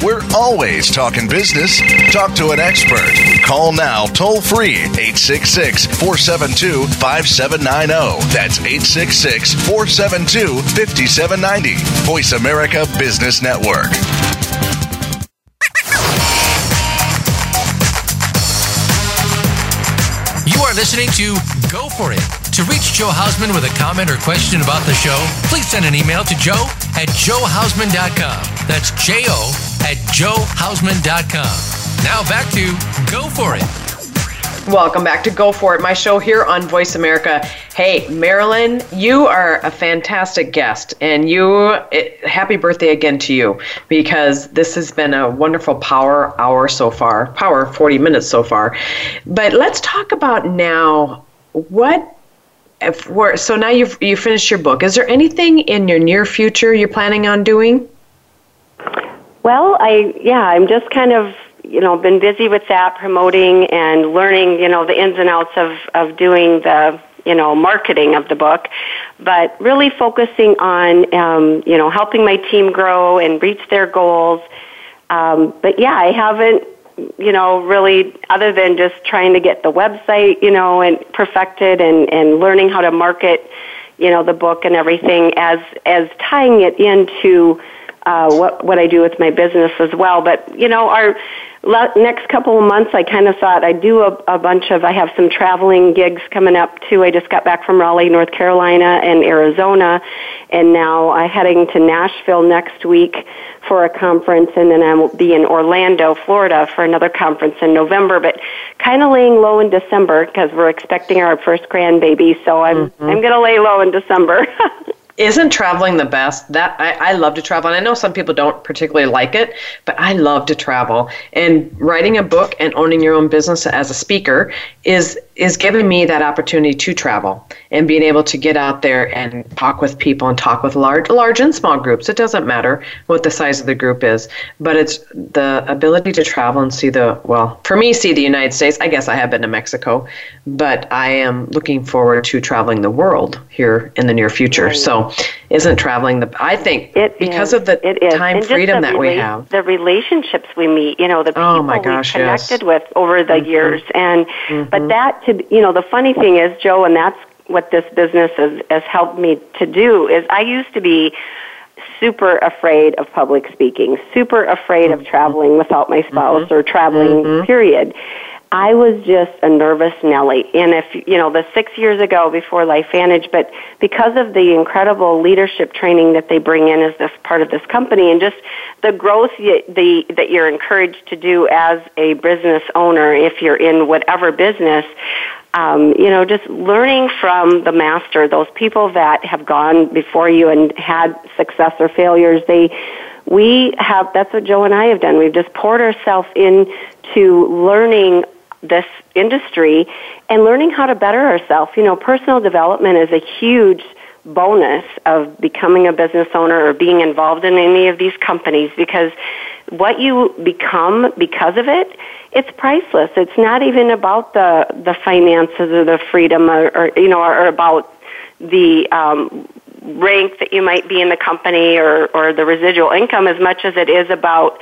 Speaker 5: We're always talking business. Talk to an expert. Call now toll free 866 472 5790. That's 866 472 5790. Voice America Business Network.
Speaker 6: Are listening to Go For It. To reach Joe Hausman with a comment or question about the show, please send an email to joe at joehausman.com. That's J O at joehausman.com. Now back to Go For It.
Speaker 2: Welcome back to Go For It, my show here on Voice America. Hey, Marilyn, you are a fantastic guest, and you, it, happy birthday again to you, because this has been a wonderful power hour so far, power 40 minutes so far. But let's talk about now what. If we're, so now you've you finished your book. Is there anything in your near future you're planning on doing?
Speaker 3: Well, I yeah, I'm just kind of you know been busy with that promoting and learning you know the ins and outs of of doing the you know marketing of the book but really focusing on um, you know helping my team grow and reach their goals um, but yeah i haven't you know really other than just trying to get the website you know and perfected and and learning how to market you know the book and everything as as tying it into uh, what what I do with my business as well. But you know, our next couple of months, I kind of thought I'd do a, a bunch of. I have some traveling gigs coming up too. I just got back from Raleigh, North Carolina, and Arizona, and now I'm heading to Nashville next week for a conference, and then I'll be in Orlando, Florida, for another conference in November. But kind of laying low in December because we're expecting our first grandbaby, so I'm mm-hmm. I'm going to lay low in December.
Speaker 2: isn't traveling the best? That I, I love to travel and i know some people don't particularly like it but i love to travel. And writing a book and owning your own business as a speaker is is giving me that opportunity to travel and being able to get out there and talk with people and talk with large large and small groups. It doesn't matter what the size of the group is but it's the ability to travel and see the well for me see the united states. I guess i have been to mexico but i am looking forward to traveling the world here in the near future right. so isn't traveling the i think it because is. of the time and freedom that rela- we have
Speaker 3: the relationships we meet you know the people oh my gosh, we connected yes. with over the mm-hmm. years and mm-hmm. but that to you know the funny thing is joe and that's what this business has, has helped me to do is i used to be super afraid of public speaking super afraid mm-hmm. of traveling without my spouse mm-hmm. or traveling mm-hmm. period I was just a nervous Nelly. And if, you know, the six years ago before LifeVantage, but because of the incredible leadership training that they bring in as this part of this company and just the growth the, that you're encouraged to do as a business owner, if you're in whatever business, um, you know, just learning from the master, those people that have gone before you and had success or failures, they, we have, that's what Joe and I have done. We've just poured ourselves into learning this industry and learning how to better ourselves. You know, personal development is a huge bonus of becoming a business owner or being involved in any of these companies because what you become because of it it's priceless it's not even about the the finances or the freedom or, or you know or, or about the um rank that you might be in the company or or the residual income as much as it is about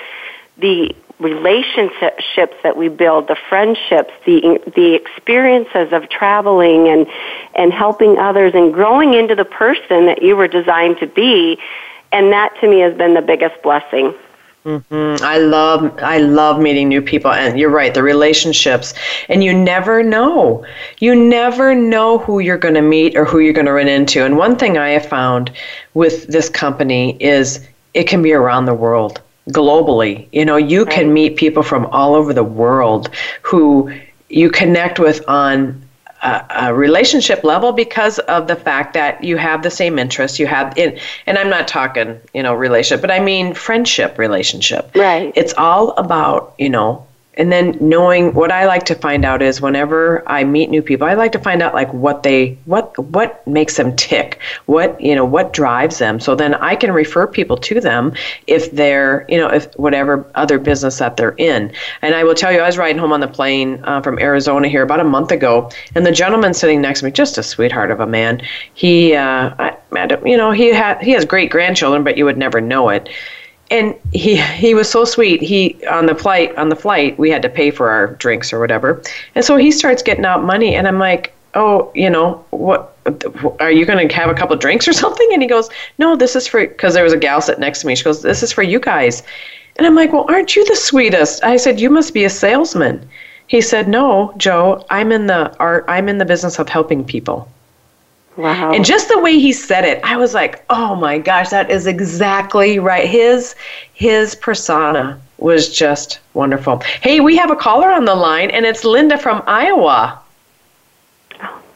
Speaker 3: the relationships that we build, the friendships, the the experiences of traveling and and helping others and growing into the person that you were designed to be, and that to me has been the biggest blessing.
Speaker 2: Mm-hmm. I love I love meeting new people, and you're right. The relationships, and you never know. You never know who you're going to meet or who you're going to run into. And one thing I have found with this company is it can be around the world globally. You know, you right. can meet people from all over the world who you connect with on a, a, relationship level because of the fact that you have the same interests you have in and i'm not talking you know relationship but i mean friendship relationship
Speaker 3: right
Speaker 2: it's all about you know and then knowing what I like to find out is whenever I meet new people, I like to find out like what they what what makes them tick, what you know what drives them. So then I can refer people to them if they're you know if whatever other business that they're in. And I will tell you, I was riding home on the plane uh, from Arizona here about a month ago, and the gentleman sitting next to me, just a sweetheart of a man. He, uh, I, you know, he had he has great grandchildren, but you would never know it and he he was so sweet. He on the flight on the flight we had to pay for our drinks or whatever, and so he starts getting out money, and I'm like, oh, you know what? Are you going to have a couple of drinks or something? And he goes, no, this is for because there was a gal sitting next to me. She goes, this is for you guys, and I'm like, well, aren't you the sweetest? I said, you must be a salesman. He said, no, Joe, I'm in the art. I'm in the business of helping people.
Speaker 3: Wow.
Speaker 2: And just the way he said it, I was like, "Oh my gosh, that is exactly right." His his persona was just wonderful. Hey, we have a caller on the line and it's Linda from Iowa.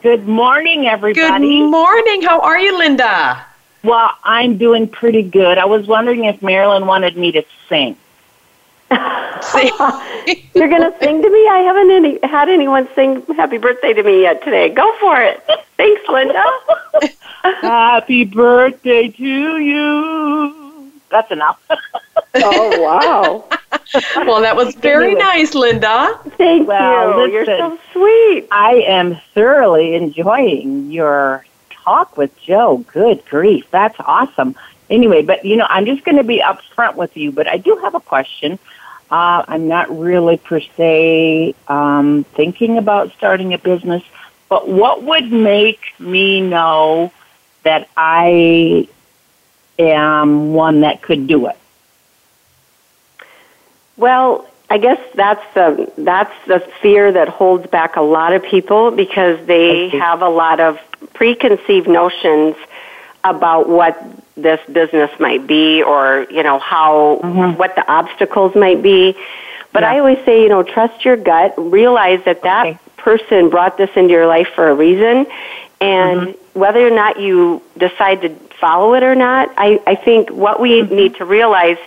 Speaker 7: Good morning, everybody.
Speaker 2: Good morning. How are you, Linda?
Speaker 7: Well, I'm doing pretty good. I was wondering if Marilyn wanted me to sing.
Speaker 3: You're going to sing to me? I haven't any, had anyone sing happy birthday to me yet today. Go for it. Thanks, Linda.
Speaker 7: happy birthday to you. That's enough.
Speaker 3: oh, wow.
Speaker 2: well, that was very nice, Linda.
Speaker 3: Thank
Speaker 7: well,
Speaker 3: you. Listen, You're so sweet.
Speaker 7: I am thoroughly enjoying your talk with Joe. Good grief. That's awesome. Anyway, but you know, I'm just going to be upfront with you, but I do have a question. Uh, I'm not really per se um, thinking about starting a business, but what would make me know that I am one that could do it?
Speaker 3: Well, I guess that's the that's the fear that holds back a lot of people because they have a lot of preconceived notions about what this business might be or you know how mm-hmm. what the obstacles might be but yeah. i always say you know trust your gut realize that that okay. person brought this into your life for a reason and mm-hmm. whether or not you decide to follow it or not i i think what we mm-hmm. need to realize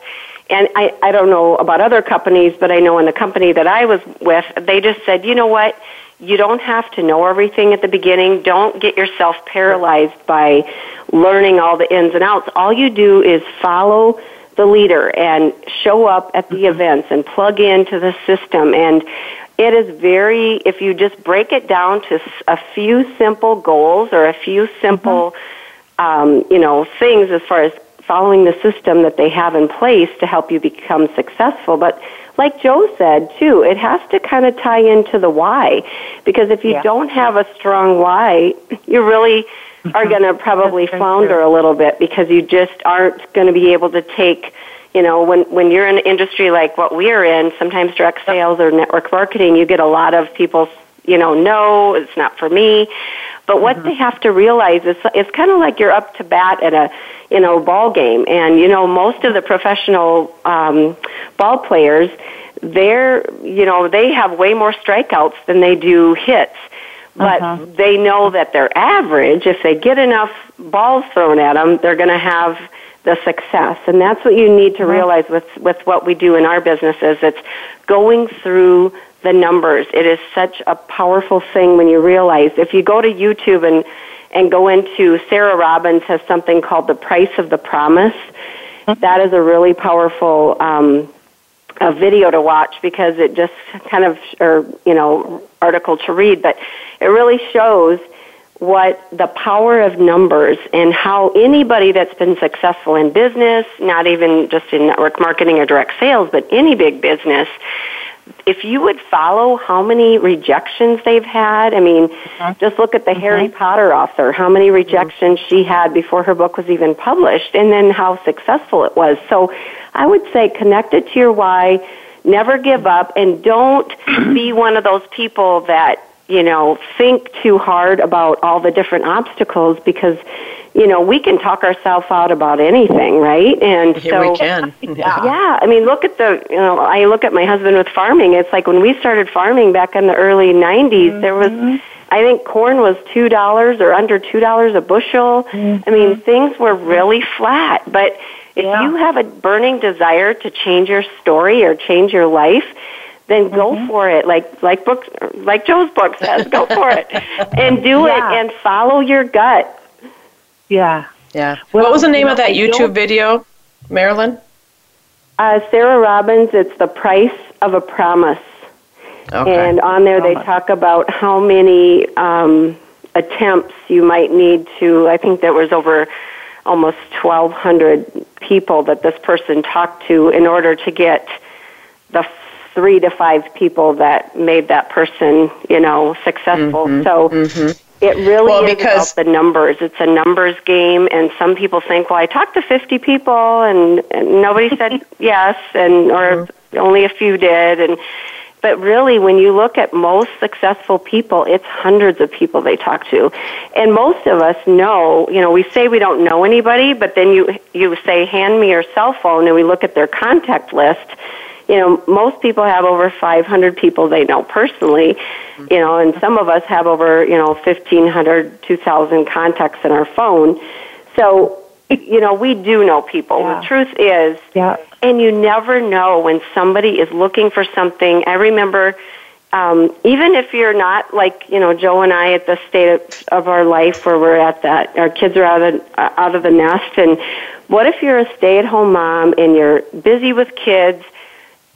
Speaker 3: and I, I don't know about other companies, but I know in the company that I was with, they just said, you know what, you don't have to know everything at the beginning. Don't get yourself paralyzed by learning all the ins and outs. All you do is follow the leader and show up at the events and plug into the system and it is very if you just break it down to a few simple goals or a few simple mm-hmm. um, you know things as far as following the system that they have in place to help you become successful but like Joe said too, it has to kind of tie into the why. Because if you yeah. don't have a strong why, you really are going to probably flounder a little bit because you just aren't going to be able to take, you know, when, when you're in an industry like what we're in, sometimes direct sales or network marketing, you get a lot of people, you know, no, it's not for me. But what mm-hmm. they have to realize is it's kind of like you're up to bat at a you know ball game, and you know most of the professional um, ball players, they're you know they have way more strikeouts than they do hits. But uh-huh. they know that their average, if they get enough balls thrown at them, they're going to have the success. And that's what you need to realize with, with what we do in our businesses. It's going through the numbers. It is such a powerful thing when you realize if you go to YouTube and and go into Sarah Robbins has something called the price of the promise. Mm-hmm. That is a really powerful um, a video to watch because it just kind of or you know article to read, but it really shows what the power of numbers and how anybody that's been successful in business, not even just in network marketing or direct sales, but any big business, if you would follow how many rejections they've had, I mean, mm-hmm. just look at the mm-hmm. Harry Potter author, how many rejections mm-hmm. she had before her book was even published, and then how successful it was. So I would say connect it to your why, never give up, and don't be one of those people that, you know, think too hard about all the different obstacles because you know, we can talk ourselves out about anything, right?
Speaker 2: And Here so, we can.
Speaker 3: yeah. yeah. I mean, look at the, you know, I look at my husband with farming. It's like when we started farming back in the early 90s, mm-hmm. there was, I think corn was $2 or under $2 a bushel. Mm-hmm. I mean, things were really flat. But if yeah. you have a burning desire to change your story or change your life, then go mm-hmm. for it. Like like books, like Joe's book says, go for it and do yeah. it and follow your gut.
Speaker 7: Yeah.
Speaker 2: Yeah. Well, what was the name of that YouTube video, Marilyn?
Speaker 3: Uh, Sarah Robbins, it's The Price of a Promise. Okay. And on there they talk about how many um, attempts you might need to, I think there was over almost 1,200 people that this person talked to in order to get the three to five people that made that person, you know, successful. Mm-hmm. So mm-hmm. It really well, is because about the numbers. It's a numbers game, and some people think, "Well, I talked to 50 people, and, and nobody said yes, and or mm-hmm. only a few did." And but really, when you look at most successful people, it's hundreds of people they talk to, and most of us know. You know, we say we don't know anybody, but then you you say, "Hand me your cell phone," and we look at their contact list you know, most people have over 500 people they know personally, you know, and some of us have over, you know, 1,500, 2,000 contacts in our phone. So, you know, we do know people. Yeah. The truth is, yeah. and you never know when somebody is looking for something. I remember, um, even if you're not like, you know, Joe and I at the state of, of our life where we're at that, our kids are out of, uh, out of the nest, and what if you're a stay-at-home mom and you're busy with kids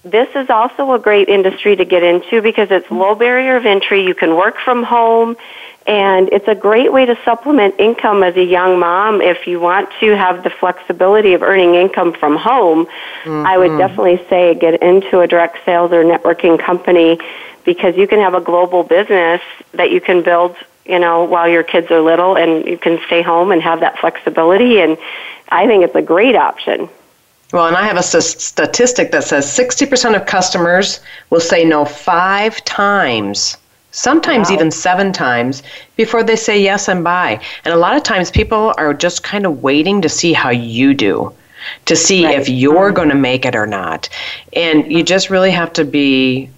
Speaker 3: this is also a great industry to get into because it's low barrier of entry. You can work from home and it's a great way to supplement income as a young mom if you want to have the flexibility of earning income from home. Mm-hmm. I would mm-hmm. definitely say get into a direct sales or networking company because you can have a global business that you can build, you know, while your kids are little and you can stay home and have that flexibility and I think it's a great option.
Speaker 2: Well, and I have a statistic that says 60% of customers will say no five times, sometimes wow. even seven times, before they say yes and buy. And a lot of times people are just kind of waiting to see how you do, to see right. if you're mm-hmm. going to make it or not. And you just really have to be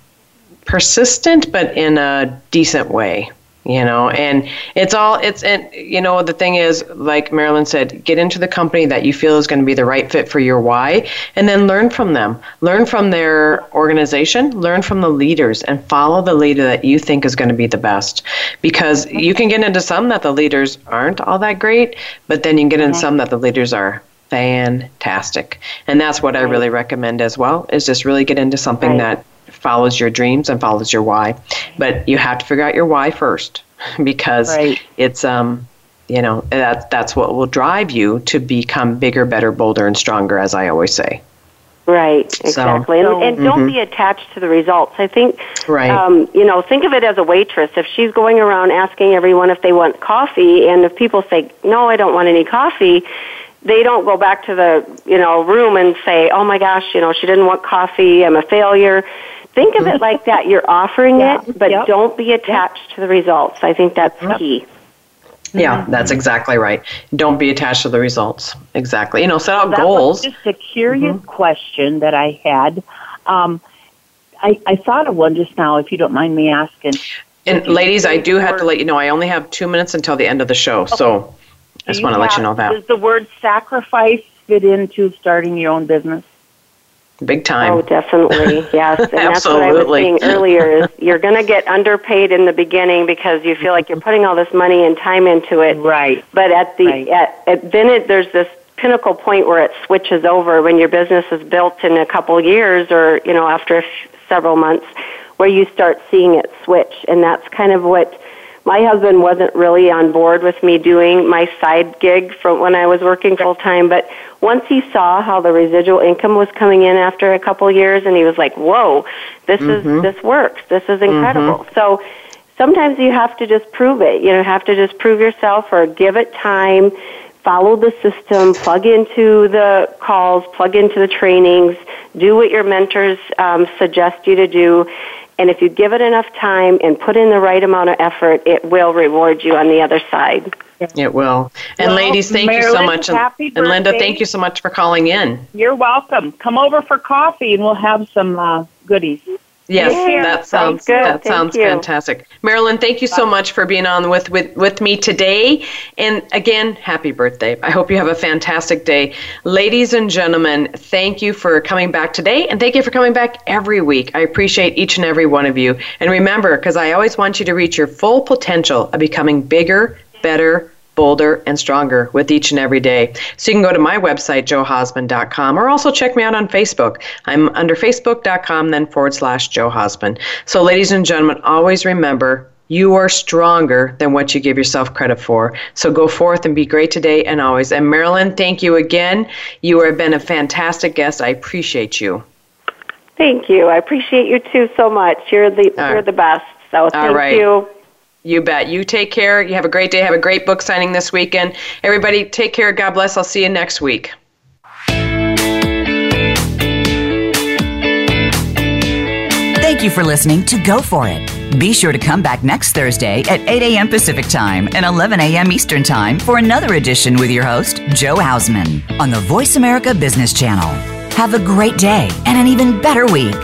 Speaker 2: persistent, but in a decent way you know and it's all it's and you know the thing is like marilyn said get into the company that you feel is going to be the right fit for your why and then learn from them. Learn from their organization learn from the leaders and follow the leader that you think is going to be the best. Because you can get into some that the leaders aren't all that great but then you can get in some that the leaders are fantastic. And that's what i really recommend as well is just really get into something that follows your dreams and follows your why. But you have to figure out your why first because right. it's um you know that's that's what will drive you to become bigger, better, bolder, and stronger. As I always say.
Speaker 3: Right, exactly, so, and, and mm-hmm. don't be attached to the results. I think, right. Um, you know, think of it as a waitress. If she's going around asking everyone if they want coffee, and if people say no, I don't want any coffee, they don't go back to the you know room and say, oh my gosh, you know, she didn't want coffee. I'm a failure Think of it mm-hmm. like that. You're offering yeah. it, but yep. don't be attached yep. to the results. I think that's yep. key.
Speaker 2: Yeah, that's exactly right. Don't be attached to the results. Exactly. You know, set out goals.
Speaker 7: just a curious mm-hmm. question that I had. Um, I, I thought of one just now, if you don't mind me asking.
Speaker 2: And ladies, I do have to let you know I only have two minutes until the end of the show, okay. so I just want to let you know that.
Speaker 7: Does the word sacrifice fit into starting your own business?
Speaker 2: Big time.
Speaker 3: Oh, definitely, yes. And that's what I was saying earlier. Is you're going to get underpaid in the beginning because you feel like you're putting all this money and time into it.
Speaker 7: Right.
Speaker 3: But at the right. at, at then it, there's this pinnacle point where it switches over when your business is built in a couple of years or you know after several months, where you start seeing it switch, and that's kind of what my husband wasn't really on board with me doing my side gig from when I was working full time, but once he saw how the residual income was coming in after a couple of years and he was like, "Whoa, this mm-hmm. is this works. This is incredible." Mm-hmm. So sometimes you have to just prove it. You know, have to just prove yourself or give it time, follow the system, plug into the calls, plug into the trainings, do what your mentors um, suggest you to do And if you give it enough time and put in the right amount of effort, it will reward you on the other side.
Speaker 2: It will. And
Speaker 7: Well,
Speaker 2: ladies, thank you so much. And,
Speaker 7: happy
Speaker 2: and Linda, thank you so much for calling in.
Speaker 7: You're welcome. Come over for coffee and we'll have some uh, goodies.
Speaker 2: Yes,
Speaker 3: Yeah,
Speaker 2: that
Speaker 3: sounds
Speaker 2: sounds
Speaker 3: good.
Speaker 2: that
Speaker 3: Thank
Speaker 2: sounds
Speaker 3: you.
Speaker 2: fantastic. Marilyn, thank you so much for being on with, with with me today. And again, happy birthday. I hope you have a fantastic day. Ladies and gentlemen, thank you for coming back today and thank you for coming back every week. I appreciate each and every one of you. And remember, because I always want you to reach your full potential of becoming bigger, better, bolder and stronger with each and every day. So you can go to my website, joehausman.com, or also check me out on Facebook. I'm under facebook.com, then forward slash Joe Hausman. So, ladies and gentlemen, always remember you are stronger than what you give yourself credit for. So go forth and be great today and always. And Marilyn, thank you again. You have been a fantastic guest. I appreciate you.
Speaker 3: Thank you. I appreciate you too so much. You're the
Speaker 2: All
Speaker 3: you're
Speaker 2: right.
Speaker 3: the best. So thank
Speaker 2: right.
Speaker 3: you.
Speaker 2: You bet. You take care. You have a great day. Have a great book signing this weekend. Everybody, take care. God bless. I'll see you next week.
Speaker 1: Thank you for listening to Go For It. Be sure to come back next Thursday at 8 a.m. Pacific Time and 11 a.m. Eastern Time for another edition with your host, Joe Hausman, on the Voice America Business Channel. Have a great day and an even better week.